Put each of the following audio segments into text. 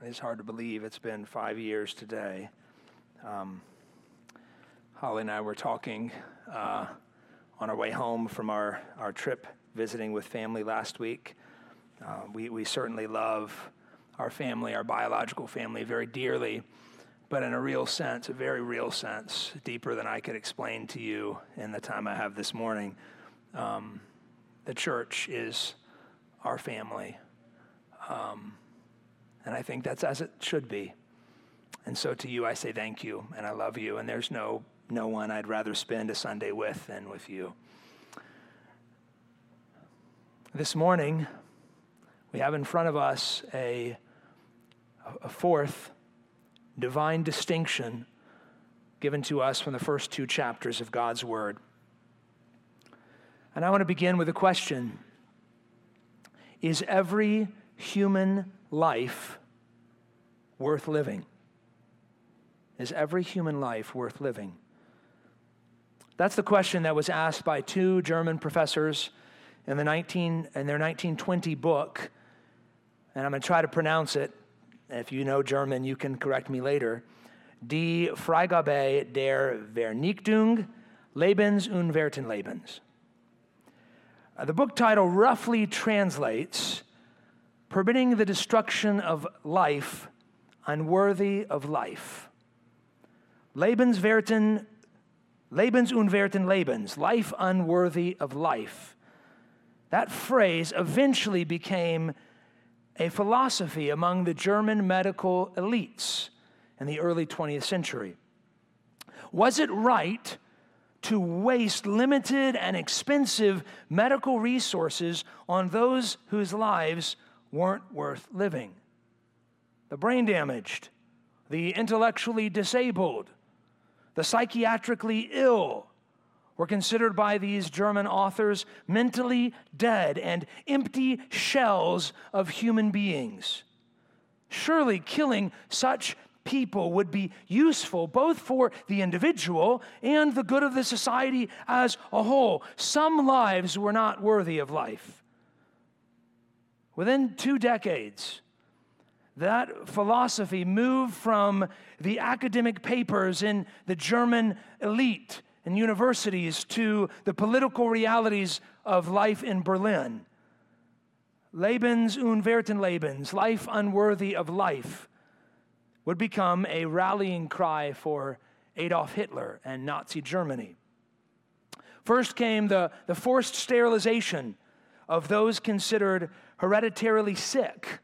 It's hard to believe it's been five years today. Um, Holly and I were talking uh, on our way home from our, our trip visiting with family last week. Uh, we, we certainly love our family, our biological family, very dearly, but in a real sense, a very real sense, deeper than I could explain to you in the time I have this morning. Um, the church is our family. Um, and I think that's as it should be. And so to you, I say thank you and I love you. And there's no, no one I'd rather spend a Sunday with than with you. This morning, we have in front of us a, a fourth divine distinction given to us from the first two chapters of God's Word. And I want to begin with a question Is every human life worth living? Is every human life worth living? That's the question that was asked by two German professors in, the 19, in their 1920 book. And I'm going to try to pronounce it. If you know German, you can correct me later. Die Freigabe der Vernichtung Lebensunwerten Lebens. Uh, the book title roughly translates permitting the destruction of life unworthy of life. Lebenswerten, Lebensunwerten Lebens, life unworthy of life. That phrase eventually became a philosophy among the German medical elites in the early 20th century. Was it right to waste limited and expensive medical resources on those whose lives weren't worth living. The brain damaged, the intellectually disabled, the psychiatrically ill were considered by these German authors mentally dead and empty shells of human beings. Surely killing such people would be useful both for the individual and the good of the society as a whole. Some lives were not worthy of life. Within two decades, that philosophy moved from the academic papers in the German elite and universities to the political realities of life in Berlin. Lebens unwerten Lebens, life unworthy of life, would become a rallying cry for Adolf Hitler and Nazi Germany. First came the, the forced sterilization of those considered hereditarily sick.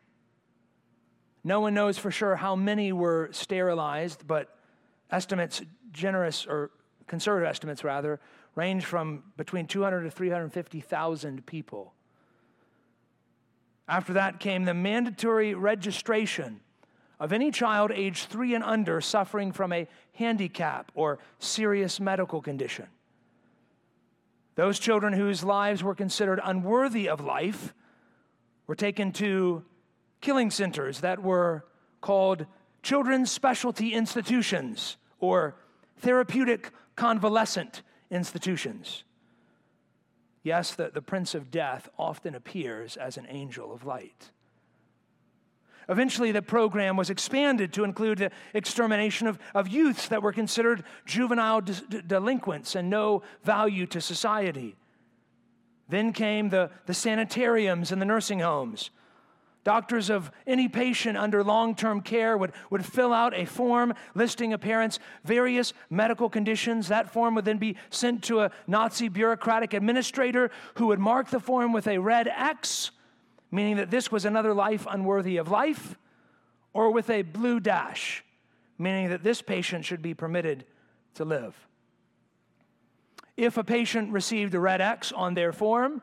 No one knows for sure how many were sterilized, but estimates, generous or conservative estimates rather, range from between 200 to 350,000 people. After that came the mandatory registration of any child aged three and under suffering from a handicap or serious medical condition. Those children whose lives were considered unworthy of life were taken to killing centers that were called children's specialty institutions or therapeutic convalescent institutions. Yes, the, the Prince of Death often appears as an angel of light. Eventually, the program was expanded to include the extermination of, of youths that were considered juvenile de- delinquents and no value to society. Then came the, the sanitariums and the nursing homes. Doctors of any patient under long term care would, would fill out a form listing a parent's various medical conditions. That form would then be sent to a Nazi bureaucratic administrator who would mark the form with a red X, meaning that this was another life unworthy of life, or with a blue dash, meaning that this patient should be permitted to live. If a patient received a red X on their form,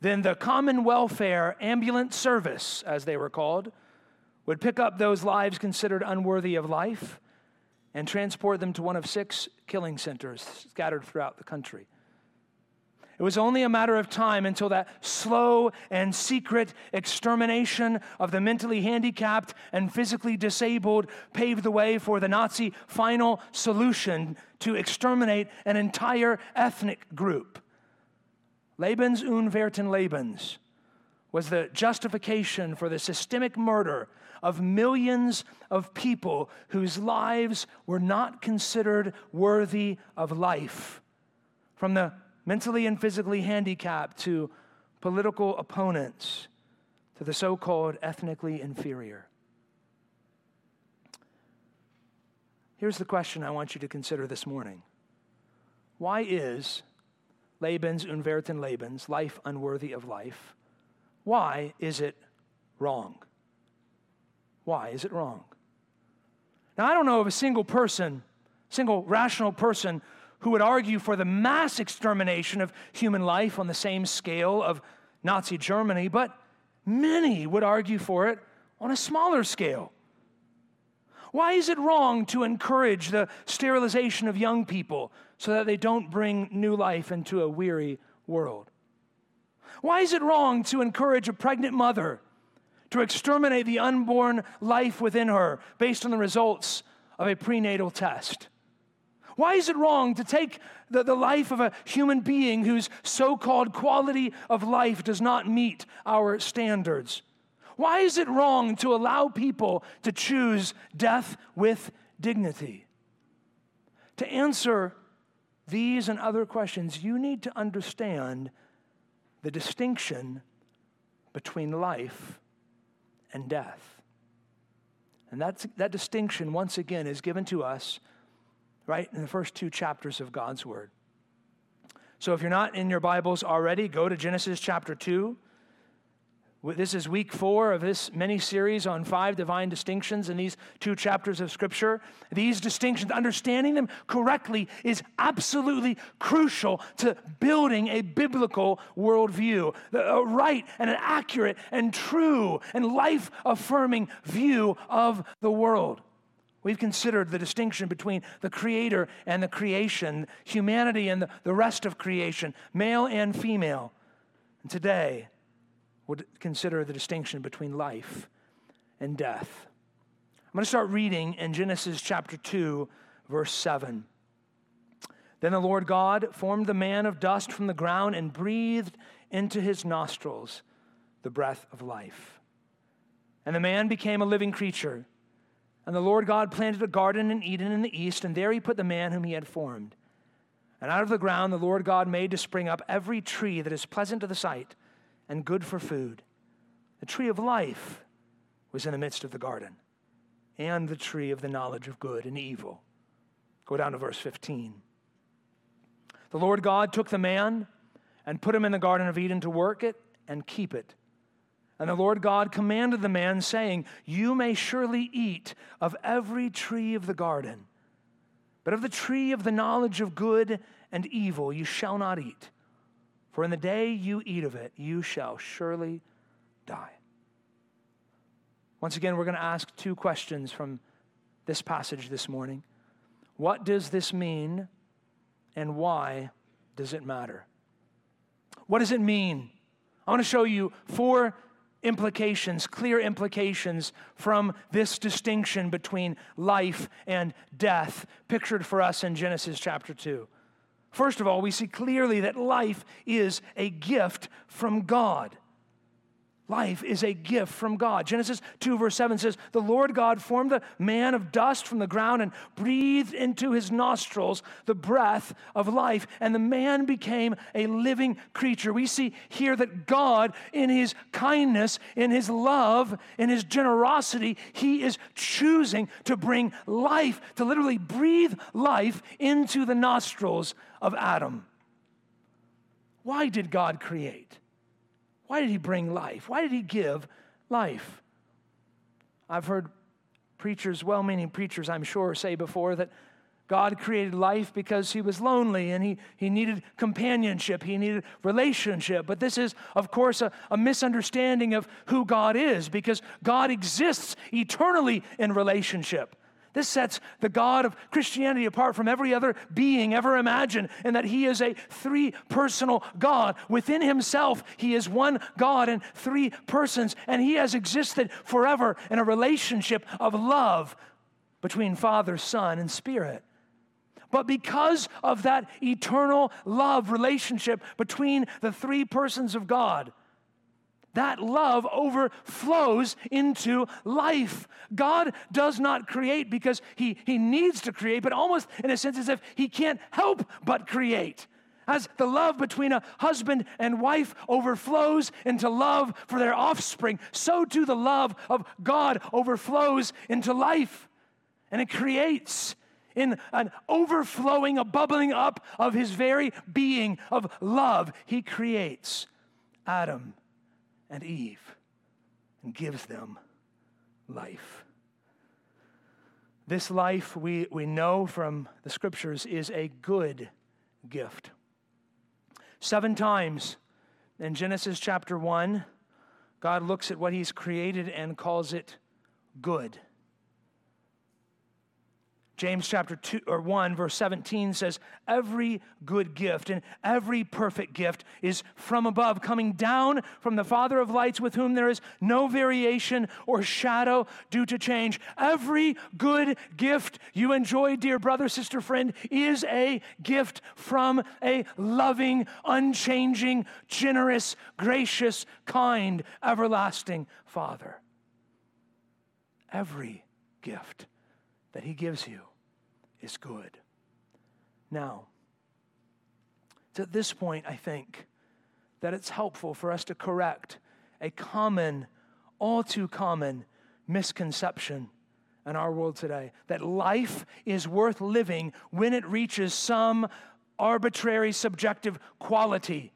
then the Common Welfare Ambulance Service, as they were called, would pick up those lives considered unworthy of life and transport them to one of six killing centers scattered throughout the country. It was only a matter of time until that slow and secret extermination of the mentally handicapped and physically disabled paved the way for the Nazi final solution to exterminate an entire ethnic group. Lebens unwerten Lebens, was the justification for the systemic murder of millions of people whose lives were not considered worthy of life. From the mentally and physically handicapped to political opponents to the so called ethnically inferior. Here's the question I want you to consider this morning Why is Lebens Unwerten Lebens life unworthy of life? Why is it wrong? Why is it wrong? Now, I don't know of a single person, single rational person, who would argue for the mass extermination of human life on the same scale of Nazi Germany, but many would argue for it on a smaller scale. Why is it wrong to encourage the sterilization of young people so that they don't bring new life into a weary world? Why is it wrong to encourage a pregnant mother to exterminate the unborn life within her based on the results of a prenatal test? Why is it wrong to take the, the life of a human being whose so called quality of life does not meet our standards? Why is it wrong to allow people to choose death with dignity? To answer these and other questions, you need to understand the distinction between life and death. And that's, that distinction, once again, is given to us right in the first two chapters of God's Word. So if you're not in your Bibles already, go to Genesis chapter 2. This is week four of this mini series on five divine distinctions in these two chapters of Scripture. These distinctions, understanding them correctly, is absolutely crucial to building a biblical worldview, a right and an accurate and true and life affirming view of the world. We've considered the distinction between the creator and the creation, humanity and the, rest of creation, male and female. And today, would consider the distinction between life and death. I'm going to start reading in Genesis chapter 2, verse 7. Then the Lord God formed the man of dust from the ground and breathed into his nostrils the breath of life. And the man became a living creature. And the Lord God planted a garden in Eden in the east, and there he put the man whom he had formed. And out of the ground the Lord God made to spring up every tree that is pleasant to the sight and good for food. The tree of life was in the midst of the garden, and the tree of the knowledge of good and evil. Go down to verse 15. The Lord God took the man and put him in the Garden of Eden to work it and keep it. And the Lord God commanded the man, saying, You may surely eat of every tree of the garden, but of the tree of the knowledge of good and evil you shall not eat. For in the day you eat of it, you shall surely die. Once again, we're going to ask two questions from this passage this morning. What does this mean, and why does it matter? What does it mean? I want to show you four implications, clear implications from this distinction between life and death, pictured for us in Genesis chapter 2. First of all, we see clearly that life is a gift from God. Life is a gift from God. Genesis 2, verse 7 says, The Lord God formed the man of dust from the ground and breathed into his nostrils the breath of life, and the man became a living creature. We see here that God, in his kindness, in his love, in his generosity, he is choosing to bring life, to literally breathe life into the nostrils of Adam. Why did God create? Why did he bring life? Why did he give life? I've heard preachers, well meaning preachers, I'm sure, say before that God created life because he was lonely and he, he needed companionship, he needed relationship. But this is, of course, a, a misunderstanding of who God is because God exists eternally in relationship. This sets the God of Christianity apart from every other being ever imagined, in that He is a three personal God. Within Himself, He is one God in three persons, and He has existed forever in a relationship of love between Father, Son, and Spirit. But because of that eternal love relationship between the three persons of God, that love overflows into life. God does not create because he, he needs to create, but almost in a sense as if he can't help but create. As the love between a husband and wife overflows into love for their offspring, so too the love of God overflows into life. And it creates in an overflowing, a bubbling up of his very being of love. He creates Adam and Eve and gives them life. This life, we, we know from the scriptures, is a good gift. Seven times in Genesis chapter 1, God looks at what He's created and calls it good. James chapter 2 or 1 verse 17 says every good gift and every perfect gift is from above coming down from the father of lights with whom there is no variation or shadow due to change. Every good gift you enjoy dear brother sister friend is a gift from a loving unchanging generous gracious kind everlasting father. Every gift that he gives you is good. Now, it's at this point, I think, that it's helpful for us to correct a common, all too common misconception in our world today that life is worth living when it reaches some arbitrary subjective quality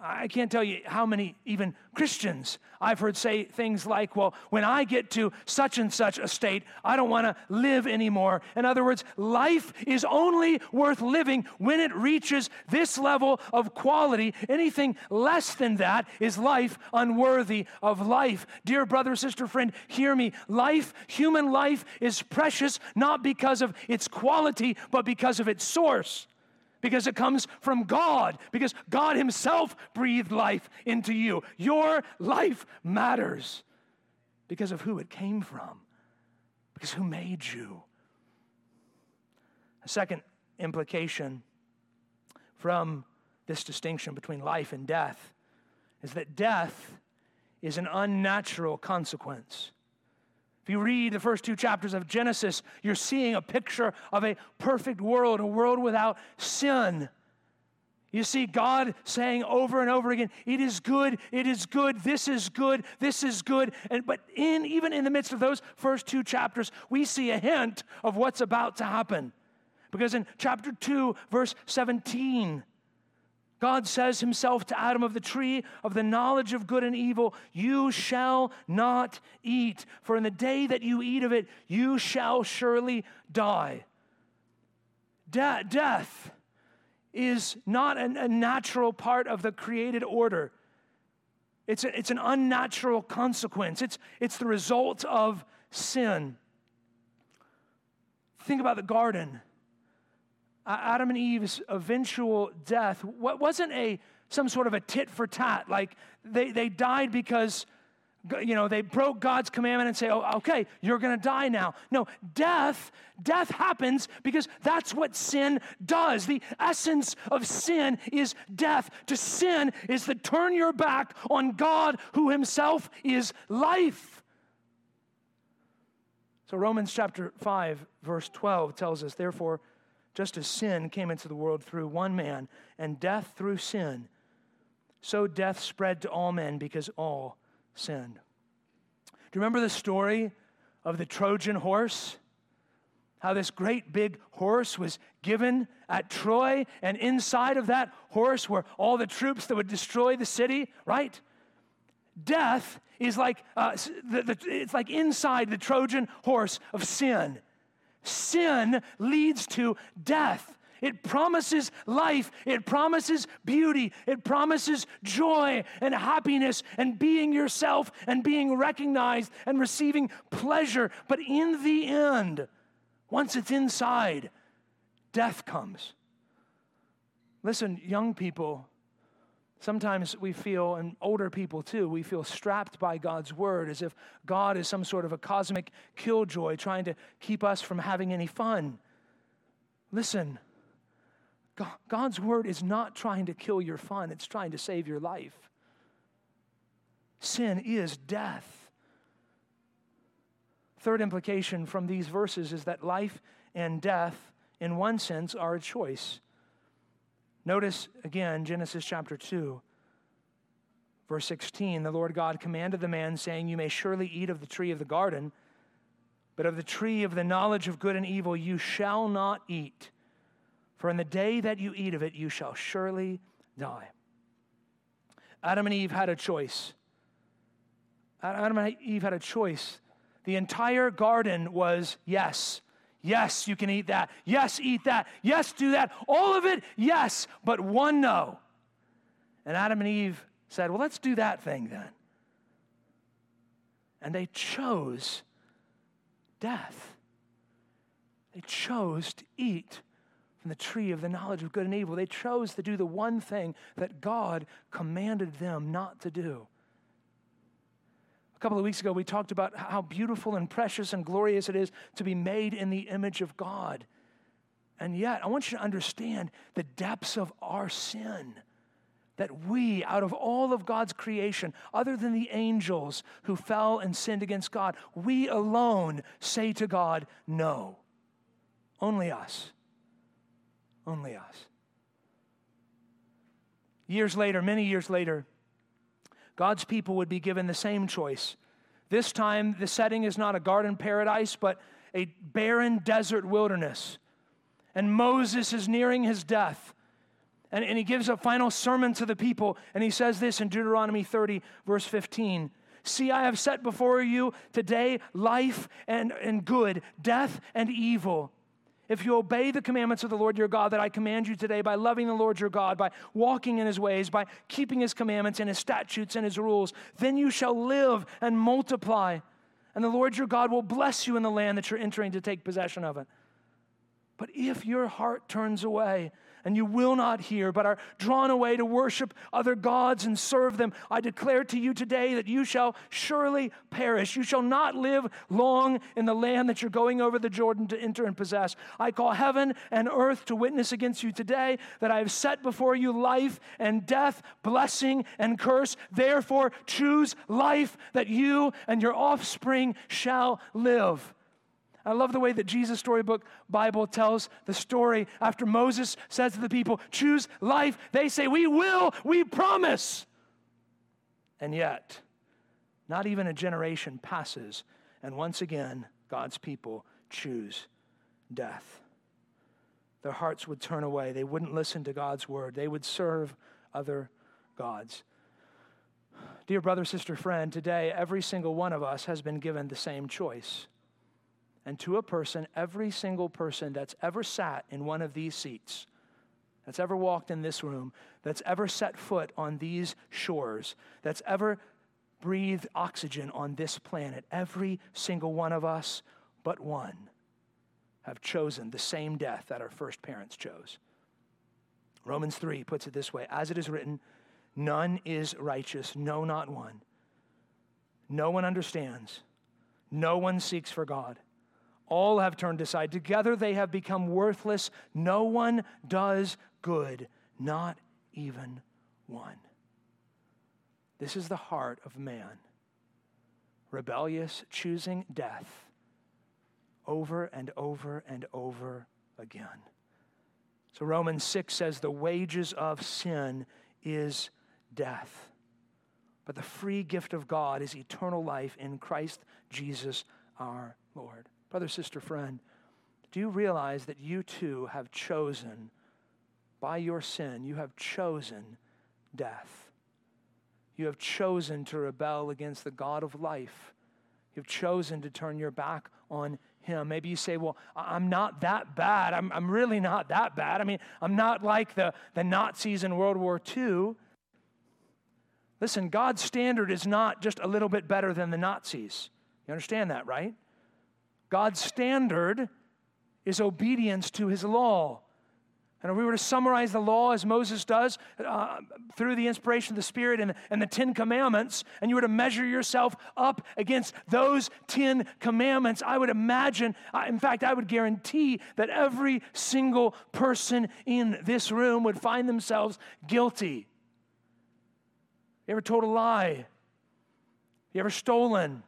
I can't tell you how many even Christians I've heard say things like, well, when I get to such and such a state, I don't want to live anymore. In other words, life is only worth living when it reaches this level of quality. Anything less than that is life unworthy of life. Dear brother, sister, friend, hear me. Life, human life, is precious not because of its quality, but because of its source because it comes from God, because God Himself breathed life into you. Your life matters because of who it came from, because who made you. A second implication from this distinction between life and death is that death is an unnatural consequence if you read the first two chapters of Genesis, you're seeing a picture of a perfect world, a world without sin. You see God saying over and over again, it is good, it is good, this is good, this is good. And but in even in the midst of those first two chapters, we see a hint of what's about to happen. Because in chapter 2, verse 17, God says himself to Adam of the tree of the knowledge of good and evil, you shall not eat, for in the day that you eat of it, you shall surely die. De- death is not an, a natural part of the created order. It's, a, it's an unnatural consequence. It's, it's the result of sin. Think about the garden. Adam and Eve's eventual death wasn't a some sort of a tit for tat. Like they, they died because you know they broke god's commandment and say oh okay you're going to die now. No death death happens because that's what sin does. The essence of sin is death. To sin is to turn your back on god who himself is life. So romans chapter 5 verse 12 tells us therefore just as sin came into the world through one man, and death through sin, so death spread to all men because all sinned. Do you remember the story of the Trojan horse? How this great big horse was given at Troy, and inside of that horse were all the troops that would destroy the city, right? Death is like, uh, the, the, it's like inside the Trojan horse of sin. Sin leads to death. It promises life. It promises beauty. It promises joy and happiness and being yourself and being recognized and receiving pleasure. But in the end, once it's inside, death comes. Listen, young people, Sometimes we feel, and older people too, we feel strapped by God's word as if God is some sort of a cosmic killjoy trying to keep us from having any fun. Listen, God's word is not trying to kill your fun, it's trying to save your life. Sin is death. Third implication from these verses is that life and death, in one sense, are a choice. Notice again Genesis chapter 2, verse 16. The Lord God commanded the man, saying, You may surely eat of the tree of the garden, but of the tree of the knowledge of good and evil you shall not eat. For in the day that you eat of it, you shall surely die. Adam and Eve had a choice. Adam and Eve had a choice. The entire garden was yes. Yes, you can eat that. Yes, eat that. Yes, do that. All of it, yes, but one no. And Adam and Eve said, Well, let's do that thing then. And they chose death. They chose to eat from the tree of the knowledge of good and evil. They chose to do the one thing that God commanded them not to do. A couple of weeks ago, we talked about how beautiful and precious and glorious it is to be made in the image of God. And yet, I want you to understand the depths of our sin. That we, out of all of God's creation, other than the angels who fell and sinned against God, we alone say to God, No. Only us. Only us. Years later, many years later, God's people would be given the same choice. This time, the setting is not a garden paradise, but a barren desert wilderness. And Moses is nearing his death. And, and he gives a final sermon to the people. And he says this in Deuteronomy 30, verse 15 See, I have set before you today life and, and good, death and evil. If you obey the commandments of the Lord your God that I command you today by loving the Lord your God, by walking in his ways, by keeping his commandments and his statutes and his rules, then you shall live and multiply. And the Lord your God will bless you in the land that you're entering to take possession of it. But if your heart turns away, and you will not hear, but are drawn away to worship other gods and serve them, I declare to you today that you shall surely perish. You shall not live long in the land that you're going over the Jordan to enter and possess. I call heaven and earth to witness against you today that I have set before you life and death, blessing and curse. Therefore, choose life that you and your offspring shall live. I love the way that Jesus Storybook Bible tells the story after Moses says to the people, Choose life. They say, We will, we promise. And yet, not even a generation passes, and once again, God's people choose death. Their hearts would turn away. They wouldn't listen to God's word. They would serve other gods. Dear brother, sister, friend, today every single one of us has been given the same choice and to a person, every single person that's ever sat in one of these seats, that's ever walked in this room, that's ever set foot on these shores, that's ever breathed oxygen on this planet, every single one of us but one have chosen the same death that our first parents chose. Romans 3 puts it this way As it is written, none is righteous, no, not one. No one understands, no one seeks for God. All have turned aside. Together they have become worthless. No one does good, not even one. This is the heart of man rebellious, choosing death over and over and over again. So Romans 6 says the wages of sin is death. But the free gift of God is eternal life in Christ Jesus our Lord. Brother, sister, friend, do you realize that you too have chosen, by your sin, you have chosen death? You have chosen to rebel against the God of life. You've chosen to turn your back on him. Maybe you say, Well, I'm not that bad. I'm, I'm really not that bad. I mean, I'm not like the, the Nazis in World War II. Listen, God's standard is not just a little bit better than the Nazis. You understand that, right? God's standard is obedience to his law. And if we were to summarize the law as Moses does uh, through the inspiration of the Spirit and, and the Ten Commandments, and you were to measure yourself up against those Ten Commandments, I would imagine, in fact, I would guarantee that every single person in this room would find themselves guilty. You ever told a lie? you ever stolen?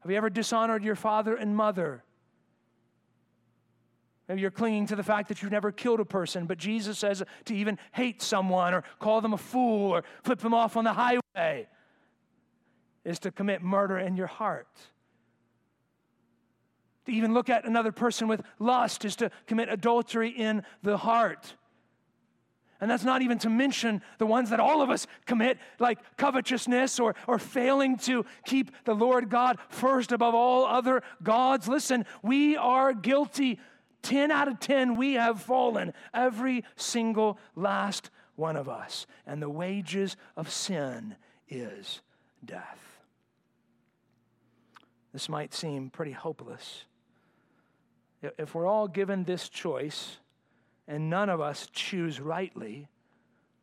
Have you ever dishonored your father and mother? Maybe you're clinging to the fact that you've never killed a person, but Jesus says to even hate someone or call them a fool or flip them off on the highway is to commit murder in your heart. To even look at another person with lust is to commit adultery in the heart. And that's not even to mention the ones that all of us commit, like covetousness or, or failing to keep the Lord God first above all other gods. Listen, we are guilty. 10 out of 10, we have fallen, every single last one of us. And the wages of sin is death. This might seem pretty hopeless. If we're all given this choice, and none of us choose rightly,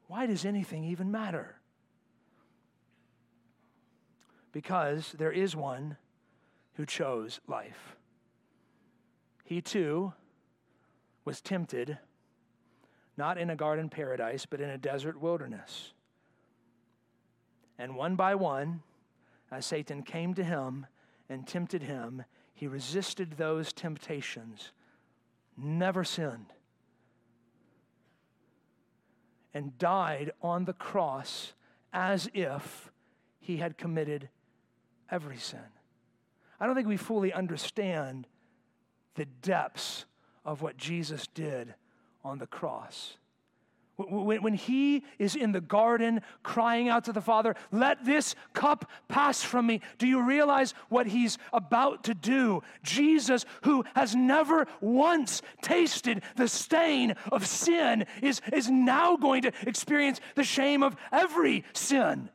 why does anything even matter? Because there is one who chose life. He too was tempted, not in a garden paradise, but in a desert wilderness. And one by one, as Satan came to him and tempted him, he resisted those temptations, never sinned and died on the cross as if he had committed every sin. I don't think we fully understand the depths of what Jesus did on the cross. When he is in the garden crying out to the Father, let this cup pass from me, do you realize what he's about to do? Jesus, who has never once tasted the stain of sin, is, is now going to experience the shame of every sin.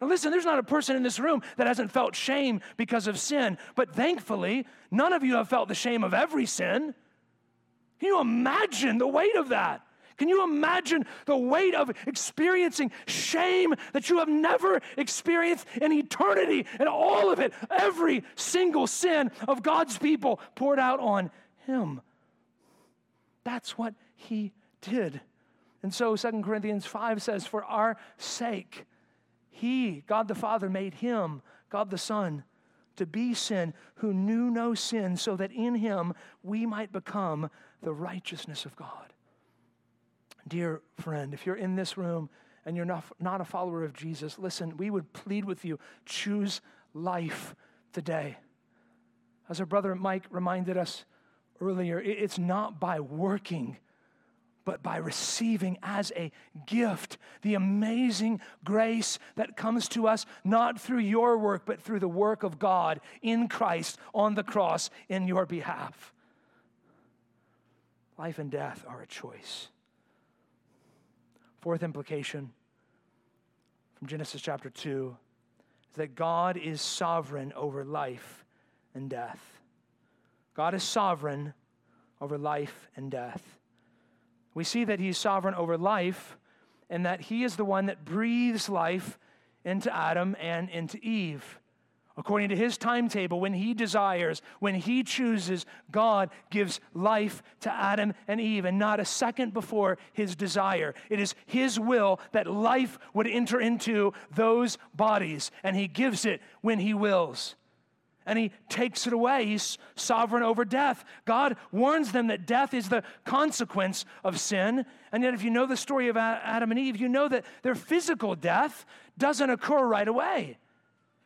Now, listen, there's not a person in this room that hasn't felt shame because of sin, but thankfully, none of you have felt the shame of every sin. Can you imagine the weight of that? Can you imagine the weight of experiencing shame that you have never experienced in eternity and all of it, every single sin of God's people poured out on him? That's what he did. And so 2 Corinthians 5 says, For our sake, he, God the Father, made him, God the Son, to be sin who knew no sin, so that in him we might become the righteousness of God. Dear friend, if you're in this room and you're not, not a follower of Jesus, listen, we would plead with you choose life today. As our brother Mike reminded us earlier, it's not by working, but by receiving as a gift the amazing grace that comes to us not through your work, but through the work of God in Christ on the cross in your behalf. Life and death are a choice. Fourth implication from Genesis chapter 2 is that God is sovereign over life and death. God is sovereign over life and death. We see that He's sovereign over life and that He is the one that breathes life into Adam and into Eve according to his timetable, when he desires, when he chooses, God gives life to Adam and Eve, and not a second before his desire. It is his will that life would enter into those bodies, and he gives it when he wills. And he takes it away. He's sovereign over death. God warns them that death is the consequence of sin. And yet, if you know the story of Adam and Eve, you know that their physical death doesn't occur right away.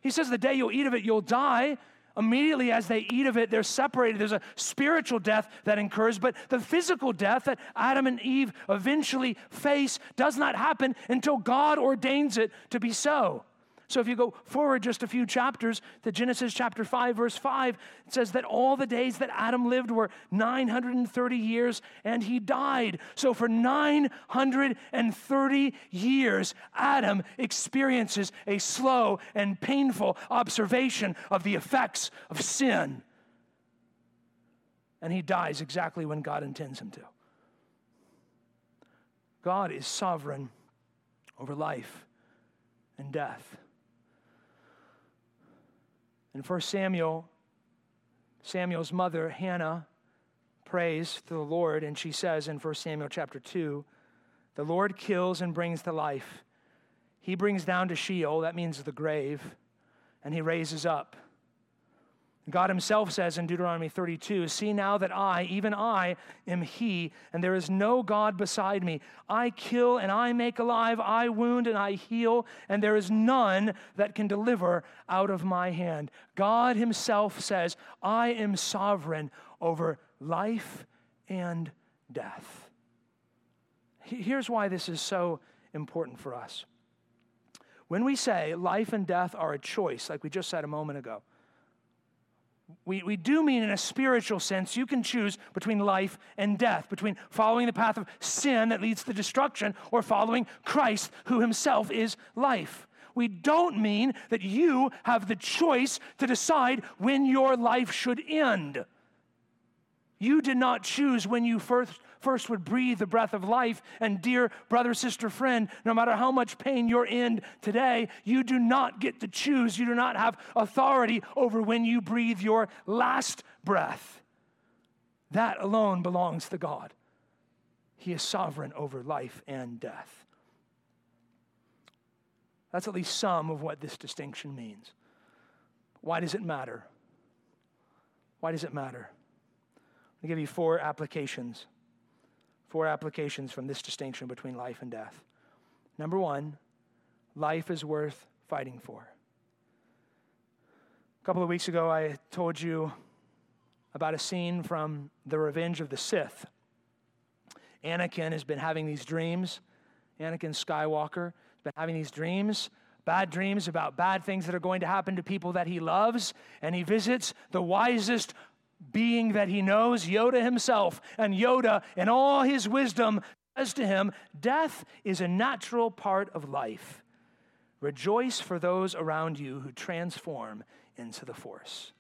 He says, The day you'll eat of it, you'll die. Immediately as they eat of it, they're separated. There's a spiritual death that incurs, but the physical death that Adam and Eve eventually face does not happen until God ordains it to be so. So if you go forward just a few chapters to Genesis chapter 5, verse 5, it says that all the days that Adam lived were 930 years and he died. So for 930 years, Adam experiences a slow and painful observation of the effects of sin. And he dies exactly when God intends him to. God is sovereign over life and death. In 1 Samuel, Samuel's mother, Hannah, prays to the Lord, and she says in 1 Samuel chapter 2 The Lord kills and brings to life. He brings down to Sheol, that means the grave. and he raises up. God himself says in Deuteronomy 32 See now that I, even I, am he, and there is no God beside me. I kill and I make alive, I wound and I heal, and there is none that can deliver out of my hand. God himself says, I am sovereign over life and death. Here's why this is so important for us. When we say life and death are a choice, like we just said a moment ago, we, we do mean in a spiritual sense, you can choose between life and death, between following the path of sin that leads to destruction or following Christ, who himself is life. We don't mean that you have the choice to decide when your life should end. You did not choose when you first first would breathe the breath of life. And, dear brother, sister, friend, no matter how much pain you're in today, you do not get to choose. You do not have authority over when you breathe your last breath. That alone belongs to God. He is sovereign over life and death. That's at least some of what this distinction means. Why does it matter? Why does it matter? I'll give you four applications four applications from this distinction between life and death. Number one, life is worth fighting for. A couple of weeks ago, I told you about a scene from The Revenge of the Sith. Anakin has been having these dreams. Anakin Skywalker has been having these dreams, bad dreams about bad things that are going to happen to people that he loves. And he visits the wisest being that he knows, Yoda himself. And Yoda, in all his wisdom, says to him, Death is a natural part of life. Rejoice for those around you who transform into the Force.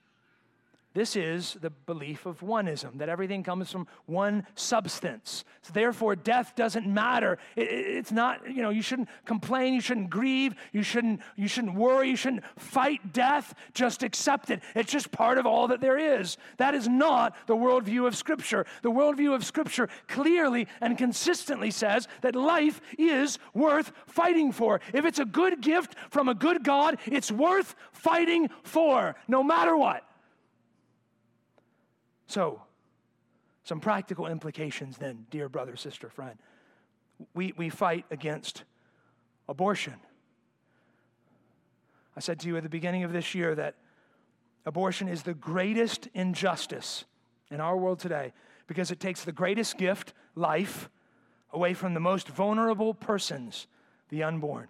This is the belief of oneism, that everything comes from one substance. So therefore, death doesn't matter. It, it's not, you know, you shouldn't complain, you shouldn't grieve, you shouldn't, you shouldn't worry, you shouldn't fight death. Just accept it. It's just part of all that there is. That is not the worldview of Scripture. The worldview of Scripture clearly and consistently says that life is worth fighting for. If it's a good gift from a good God, it's worth fighting for, no matter what. So, some practical implications then, dear brother, sister, friend. We, we fight against abortion. I said to you at the beginning of this year that abortion is the greatest injustice in our world today because it takes the greatest gift, life, away from the most vulnerable persons, the unborn.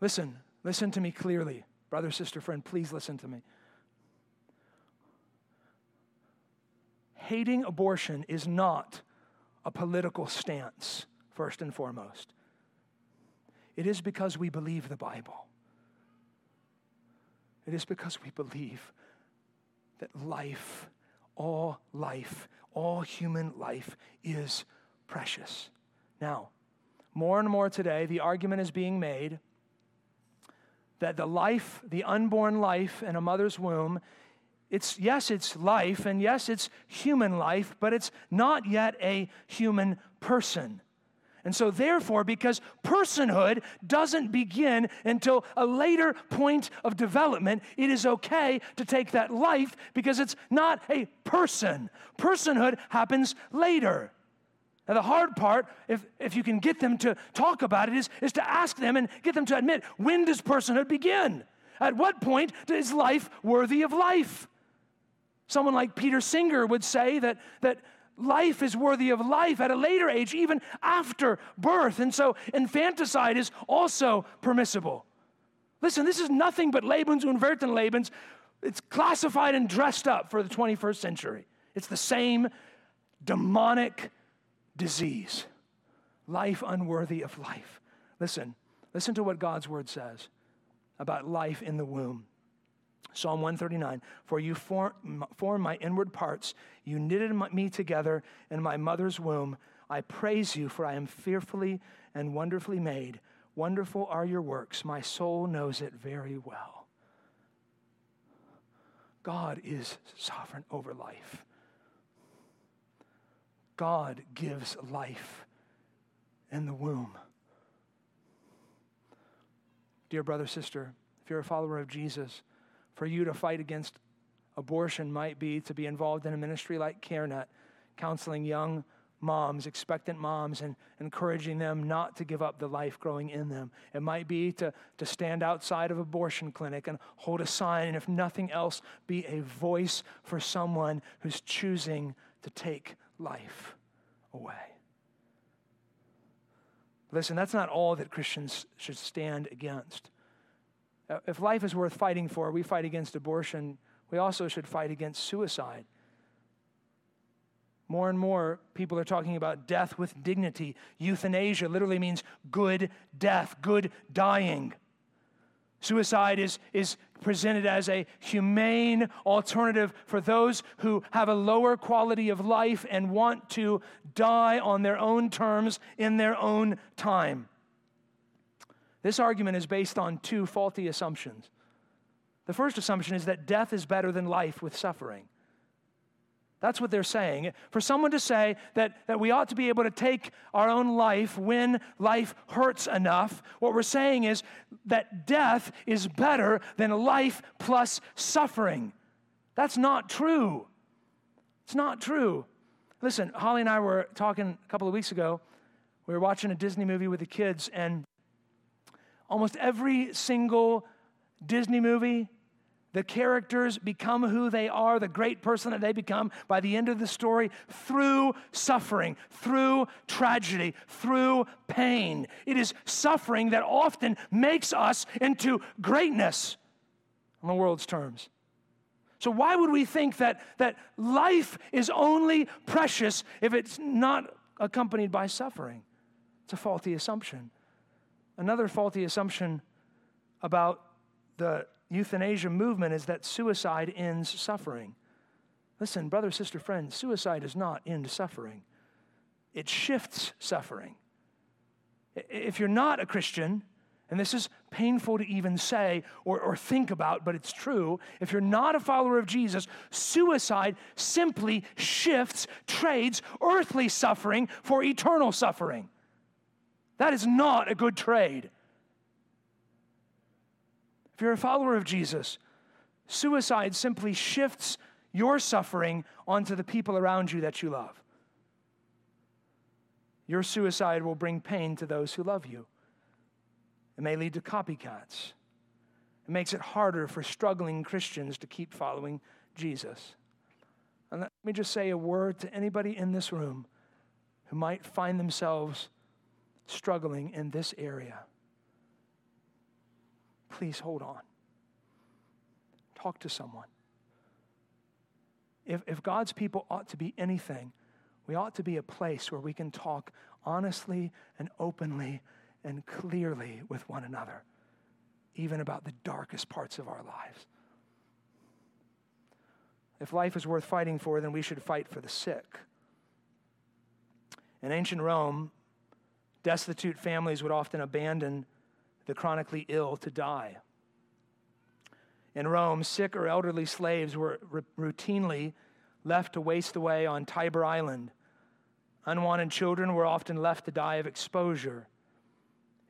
Listen, listen to me clearly. Brother, sister, friend, please listen to me. Hating abortion is not a political stance, first and foremost. It is because we believe the Bible. It is because we believe that life, all life, all human life is precious. Now, more and more today, the argument is being made that the life, the unborn life in a mother's womb, it's, yes, it's life, and yes, it's human life, but it's not yet a human person. And so, therefore, because personhood doesn't begin until a later point of development, it is okay to take that life because it's not a person. Personhood happens later. Now, the hard part, if, if you can get them to talk about it, is, is to ask them and get them to admit when does personhood begin? At what point is life worthy of life? Someone like Peter Singer would say that, that life is worthy of life at a later age, even after birth. And so infanticide is also permissible. Listen, this is nothing but Lebens und Lebens. It's classified and dressed up for the 21st century. It's the same demonic disease. Life unworthy of life. Listen, listen to what God's word says about life in the womb. Psalm 139 For you formed form my inward parts, you knitted me together in my mother's womb. I praise you, for I am fearfully and wonderfully made. Wonderful are your works. My soul knows it very well. God is sovereign over life. God gives life in the womb. dear brother, sister, if you're a follower of Jesus, for you to fight against abortion might be to be involved in a ministry like CareNet, counseling young moms, expectant moms, and encouraging them not to give up the life growing in them. It might be to, to stand outside of abortion clinic and hold a sign, and if nothing else, be a voice for someone who's choosing to take life away. Listen, that's not all that Christians should stand against. Uh, if life is worth fighting for, we fight against abortion. We also should fight against suicide. More and more people are talking about death with dignity. Euthanasia literally means good death, good dying. Suicide is, is presented as a humane alternative for those who have a lower quality of life and want to die on their own terms in their own time. This argument is based on two faulty assumptions. The first assumption is that death is better than life with suffering. That's what they're saying. For someone to say that, that we ought to be able to take our own life when life hurts enough, what we're saying is that death is better than life plus suffering. That's not true. It's not true. Listen, Holly and I were talking a couple of weeks ago. We were watching a Disney movie with the kids, and almost every single Disney movie the characters become who they are, the great person that they become by the end of the story through suffering, through tragedy, through pain. It is suffering that often makes us into greatness in the world's terms. So, why would we think that, that life is only precious if it's not accompanied by suffering? It's a faulty assumption. Another faulty assumption about the euthanasia movement is that suicide ends suffering. Listen, brother, sister, friend, suicide does not end suffering, it shifts suffering. If you're not a Christian, and this is painful to even say or, or think about, but it's true. If you're not a follower of Jesus, suicide simply shifts, trades earthly suffering for eternal suffering. That is not a good trade. If you're a follower of Jesus, suicide simply shifts your suffering onto the people around you that you love. Your suicide will bring pain to those who love you. It may lead to copycats. It makes it harder for struggling Christians to keep following Jesus. And let me just say a word to anybody in this room who might find themselves struggling in this area please hold on. Talk to someone. If, if God's people ought to be anything, we ought to be a place where we can talk honestly and openly and clearly with one another, even about the darkest parts of our lives. If life is worth fighting for, then we should fight for the sick. In ancient Rome, destitute families would often abandon the chronically ill to die. In Rome, sick or elderly slaves were r- routinely left to waste away on Tiber Island. Unwanted children were often left to die of exposure.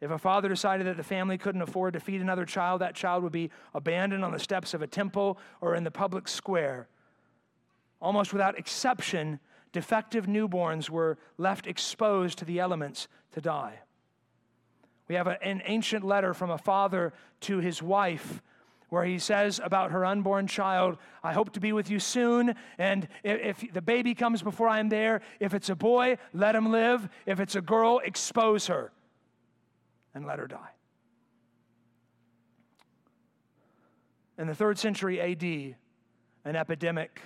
If a father decided that the family couldn't afford to feed another child, that child would be abandoned on the steps of a temple or in the public square. Almost without exception, defective newborns were left exposed to the elements to die. We have a, an ancient letter from a father to his wife where he says about her unborn child, I hope to be with you soon. And if, if, the baby comes before I'm there, if it's a boy, let him live. If it's a girl, expose her and let her die. In the third century AD, an epidemic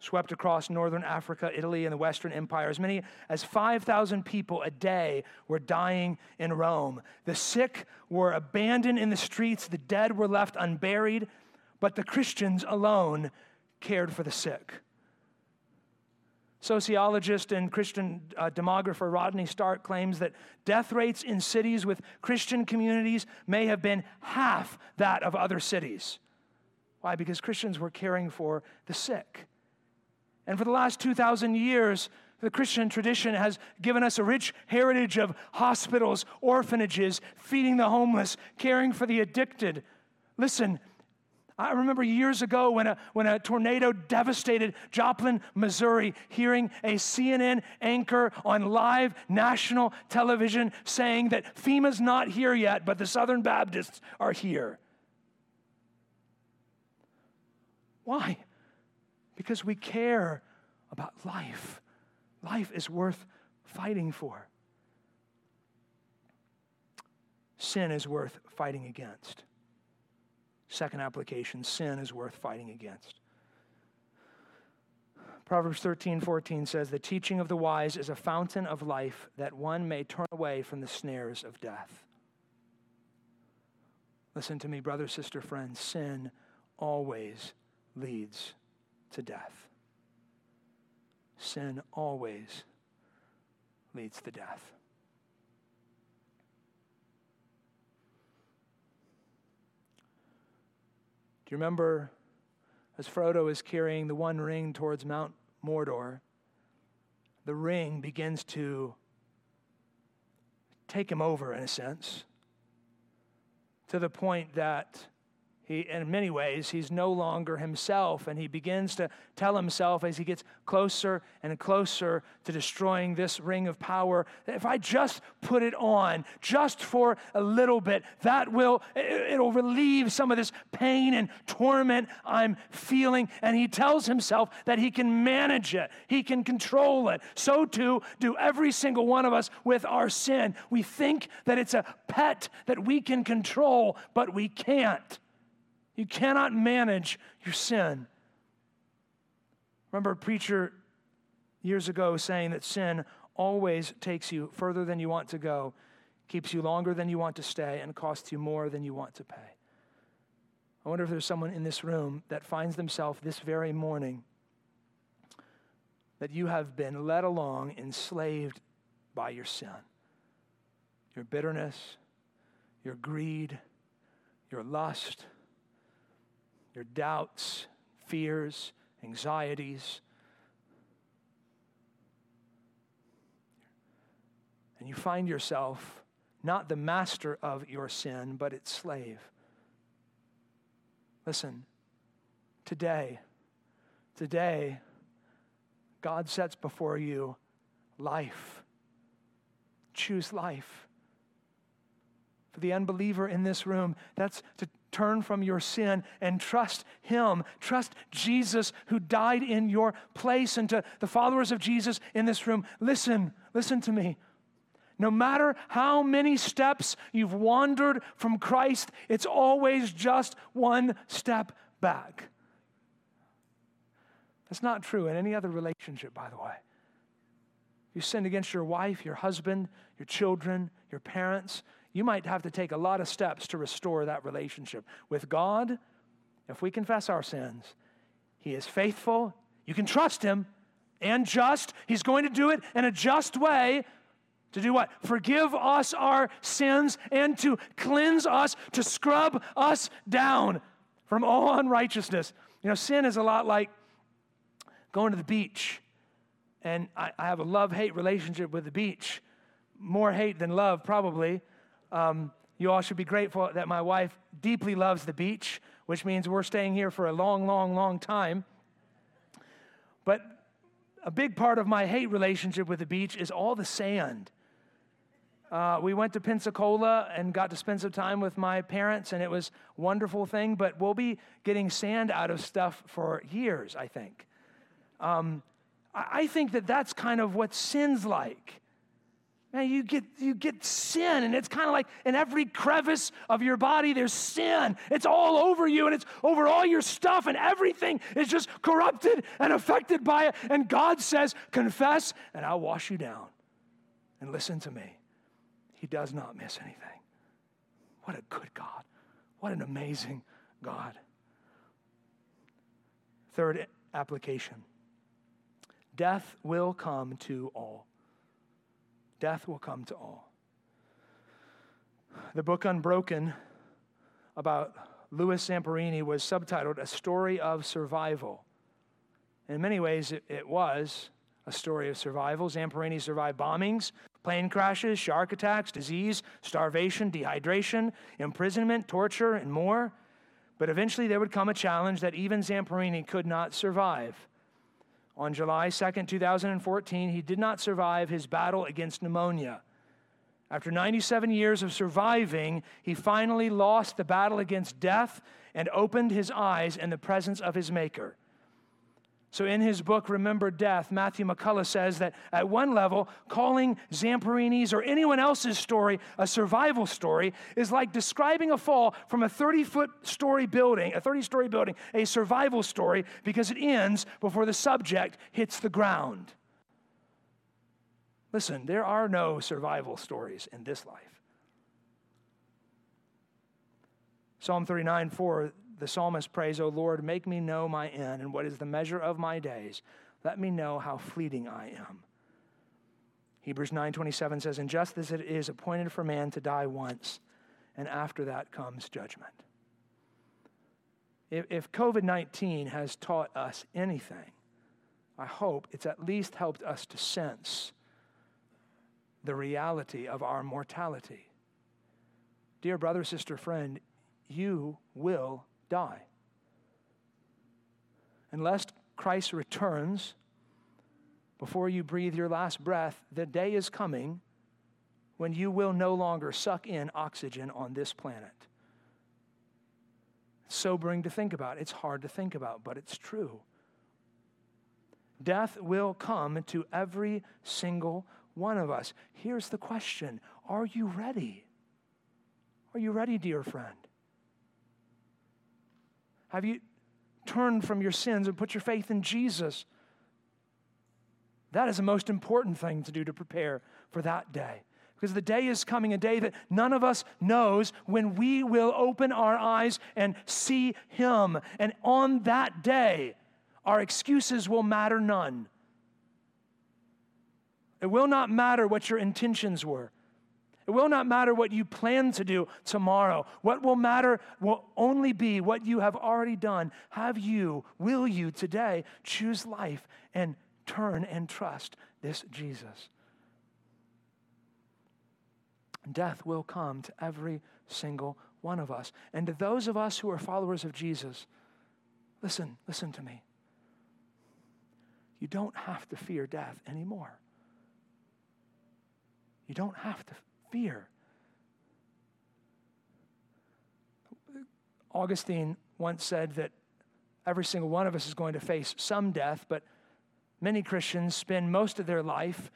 swept across northern Africa, Italy, and the Western Empire. As many as 5,000 people a day were dying in Rome. The sick were abandoned in the streets, the dead were left unburied, but the Christians alone cared for the sick. Sociologist and Christian uh, demographer Rodney Stark claims that death rates in cities with Christian communities may have been half that of other cities. Why? Because Christians were caring for the sick. And for the last 2,000 years, The Christian tradition has given us a rich heritage of hospitals, orphanages, feeding the homeless, caring for the addicted. Listen, I remember years ago when a, when a tornado devastated Joplin, Missouri, hearing a CNN anchor on live national television saying that FEMA's not here yet, but the Southern Baptists are here. Why? Because we care about life. Life is worth fighting for. Sin is worth fighting against. Second application sin is worth fighting against. Proverbs 13, 14 says, The teaching of the wise is a fountain of life that one may turn away from the snares of death. Listen to me, brother, sister, friend. Sin always leads to death. Sin always leads to death. Do you remember as Frodo is carrying the one ring towards Mount Mordor? The ring begins to take him over, in a sense, to the point that he, in many ways, he's no longer himself, and he begins to tell himself as he gets closer and closer to destroying this ring of power if I just put it on just for a little bit, that will, it'll relieve some of this pain and torment I'm feeling. And he tells himself that he can manage it, he can control it. So too do every single one of us with our sin. We think that it's a pet that we can control, but we can't. You cannot manage your sin. Remember a preacher years ago saying that sin always takes you further than you want to go, keeps you longer than you want to stay, and costs you more than you want to pay. I wonder if there's someone in this room that finds themselves this very morning that you have been led along, enslaved by your sin, your bitterness, your greed, your lust your doubts, fears, anxieties. And you find yourself not the master of your sin, but its slave. Listen, today, today, God sets before you life. Choose life. For the unbeliever in this room, that's to turn from your sin and trust Him. Trust Jesus who died in your place. And to the followers of Jesus in this room, listen, listen to me. No matter how many steps you've wandered from Christ, it's always just one step back. That's not true in any other relationship, by the way. You sinned against your wife, your husband, your children, your parents, you might have to take a lot of steps to restore that relationship. With God, if we confess our sins, He is faithful. You can trust Him and just. He's going to do it in a just way. To do what? Forgive us our sins and to cleanse us, to scrub us down from all unrighteousness. You know, sin is a lot like going to the beach. And I, I have a love hate relationship with the beach. More hate than love, probably. Um, you all should be grateful that my wife deeply loves the beach, which means we're staying here for a long, long, long time. But a big part of my hate relationship with the beach is all the sand. Uh, we went to Pensacola and got to spend some time with my parents, and it was a wonderful thing. But we'll be getting sand out of stuff for years, I think. Um, I think that that's kind of what sin's like. Man, you get you get sin, and it's kind of like in every crevice of your body, there's sin. It's all over you, and it's over all your stuff, and everything is just corrupted and affected by it. And God says, Confess, and I'll wash you down. And listen to me. He does not miss anything. What a good God. What an amazing God. Third application death will come to all death will come to all. The book Unbroken about Louis Zamperini was subtitled A Story of Survival. In many ways, it, it was a story of survival. Zamperini survived bombings, plane crashes, shark attacks, disease, starvation, dehydration, imprisonment, torture, and more. But eventually there would come a challenge that even Zamperini could not survive. On July 2nd, 2014, he did not survive his battle against pneumonia. After 97 years of surviving, he finally lost the battle against death and opened his eyes in the presence of his Maker. So, in his book, Remember Death, Matthew McCullough says that at one level, calling Zamperini's or anyone else's story a survival story is like describing a fall from a 30 foot story building, a 30 story building, a survival story because it ends before the subject hits the ground. Listen, there are no survival stories in this life. Psalm 39 4 the psalmist prays, O Lord, make me know my end and what is the measure of my days. Let me know how fleeting I am. Hebrews 9:27 says, "And just as it is appointed for man to die once, and after that comes judgment." If, if COVID 19 has taught us anything, I hope it's at least helped us to sense the reality of our mortality. Dear brother, sister, friend, you will die. Unless Christ returns before you breathe your last breath, the day is coming when you will no longer suck in oxygen on this planet. Sobering to think about. It's hard to think about, but it's true. Death will come to every single one of us. Here's the question Are you ready? Are you ready, dear friend? Have you turned from your sins and put your faith in Jesus? That is the most important thing to do to prepare for that day. Because the day is coming, a day that none of us knows when we will open our eyes and see Him. And on that day, our excuses will matter none. It will not matter what your intentions were. It will not matter what you plan to do tomorrow. What will matter will only be what you have already done. Have you, will you today choose life and turn and trust this Jesus? Death will come to every single one of us. And to those of us who are followers of Jesus, listen, listen to me. You don't have to fear death anymore. You don't have to fear. Augustine once said that every single one of us is going to face some death, but many Christians spend most of their life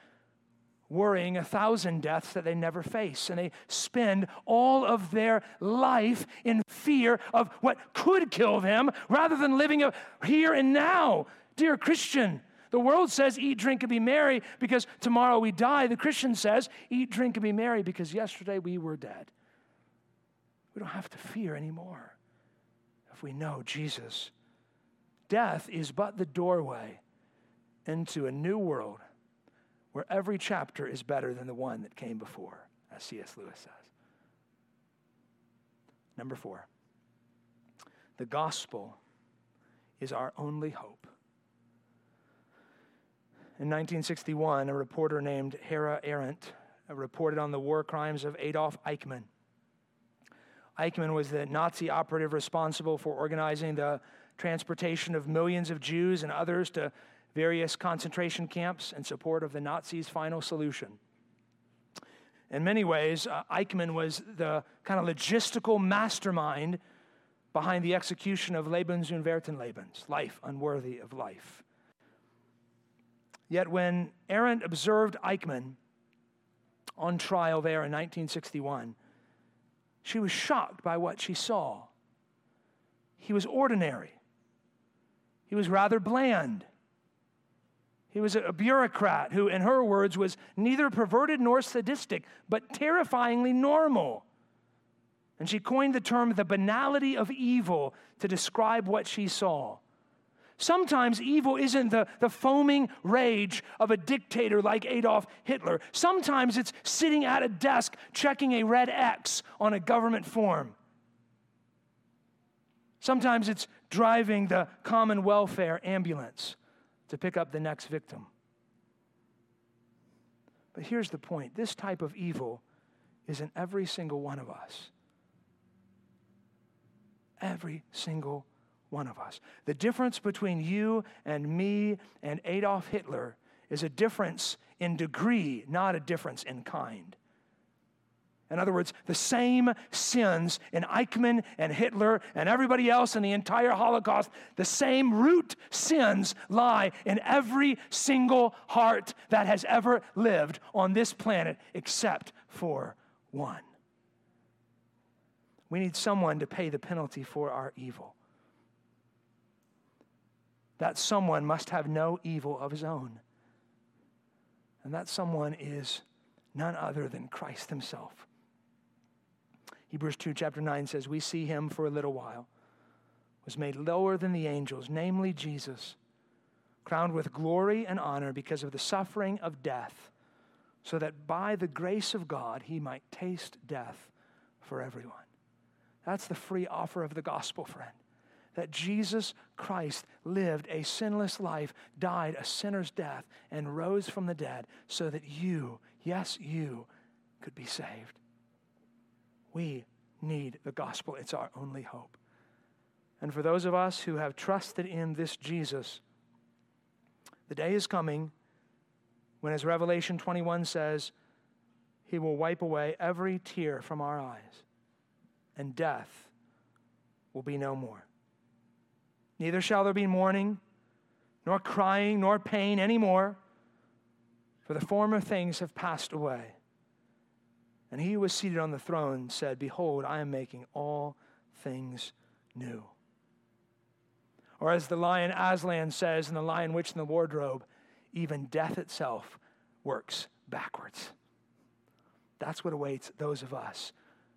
worrying a thousand deaths that they never face. And they spend all of their life in fear of what could kill them rather than living here and now. Dear Christian, the world says, eat, drink, and be merry because tomorrow we die. The Christian says, eat, drink, and be merry because yesterday we were dead. We don't have to fear anymore if we know Jesus. Death is but the doorway into a new world where every chapter is better than the one that came before, as C.S. Lewis says. Number four, the gospel is our only hope. In 1961, a reporter named Hannah Arendt reported on the war crimes of Adolf Eichmann. Eichmann was the Nazi operative responsible for organizing the transportation of millions of Jews and others to various concentration camps in support of the Nazis' final solution. In many ways, uh, Eichmann was the kind of logistical mastermind behind the execution of Lebensunwerten Lebens, life unworthy of life. Yet when Arendt observed Eichmann on trial there in 1961, she was shocked by what she saw. He was ordinary, he was rather bland. He was a bureaucrat who, in her words, was neither perverted nor sadistic, but terrifyingly normal. And she coined the term the banality of evil to describe what she saw. Sometimes evil isn't the, the foaming rage of a dictator like Adolf Hitler. Sometimes it's sitting at a desk checking a red X on a government form. Sometimes it's driving the common welfare ambulance to pick up the next victim. But here's the point this type of evil is in every single one of us. Every single one of us. The difference between you and me and Adolf Hitler is a difference in degree, not a difference in kind. In other words, the same sins in Eichmann and Hitler and everybody else in the entire Holocaust, the same root sins lie in every single heart that has ever lived on this planet except for one. We need someone to pay the penalty for our evil. That someone must have no evil of his own. And that someone is none other than Christ himself. Hebrews 2, chapter 9 says, We see him for a little while, was made lower than the angels, namely Jesus, crowned with glory and honor because of the suffering of death, so that by the grace of God he might taste death for everyone. That's the free offer of the gospel, friend. That Jesus Christ lived a sinless life, died a sinner's death, and rose from the dead so that you, yes, you, could be saved. We need the gospel, it's our only hope. And for those of us who have trusted in this Jesus, the day is coming when, as Revelation 21 says, He will wipe away every tear from our eyes, and death will be no more. Neither shall there be mourning, nor crying, nor pain anymore, for the former things have passed away. And he who was seated on the throne said, Behold, I am making all things new. Or as the lion Aslan says in The Lion, Witch, in the Wardrobe, even death itself works backwards. That's what awaits those of us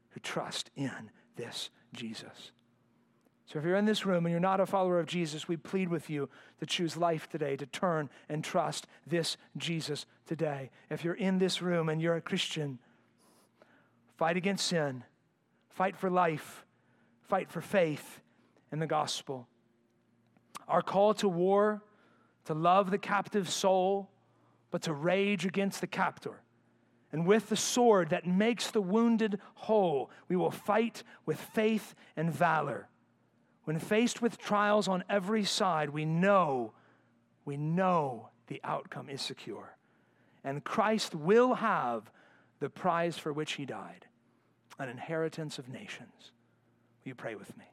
who trust in this Jesus. So if you're in this room and you're not a follower of Jesus, we plead with you to choose life today, to turn and trust this Jesus today. If you're in this room and you're a Christian, Fight against sin. Fight for life. Fight for faith in the gospel. Our call to war, to love the captive soul, but to rage against the captor. And with the sword that makes the wounded whole, we will fight with faith and valor. When faced with trials on every side, we know, we know the outcome is secure. And Christ will have the prize for which he died an inheritance of nations. Will you pray with me?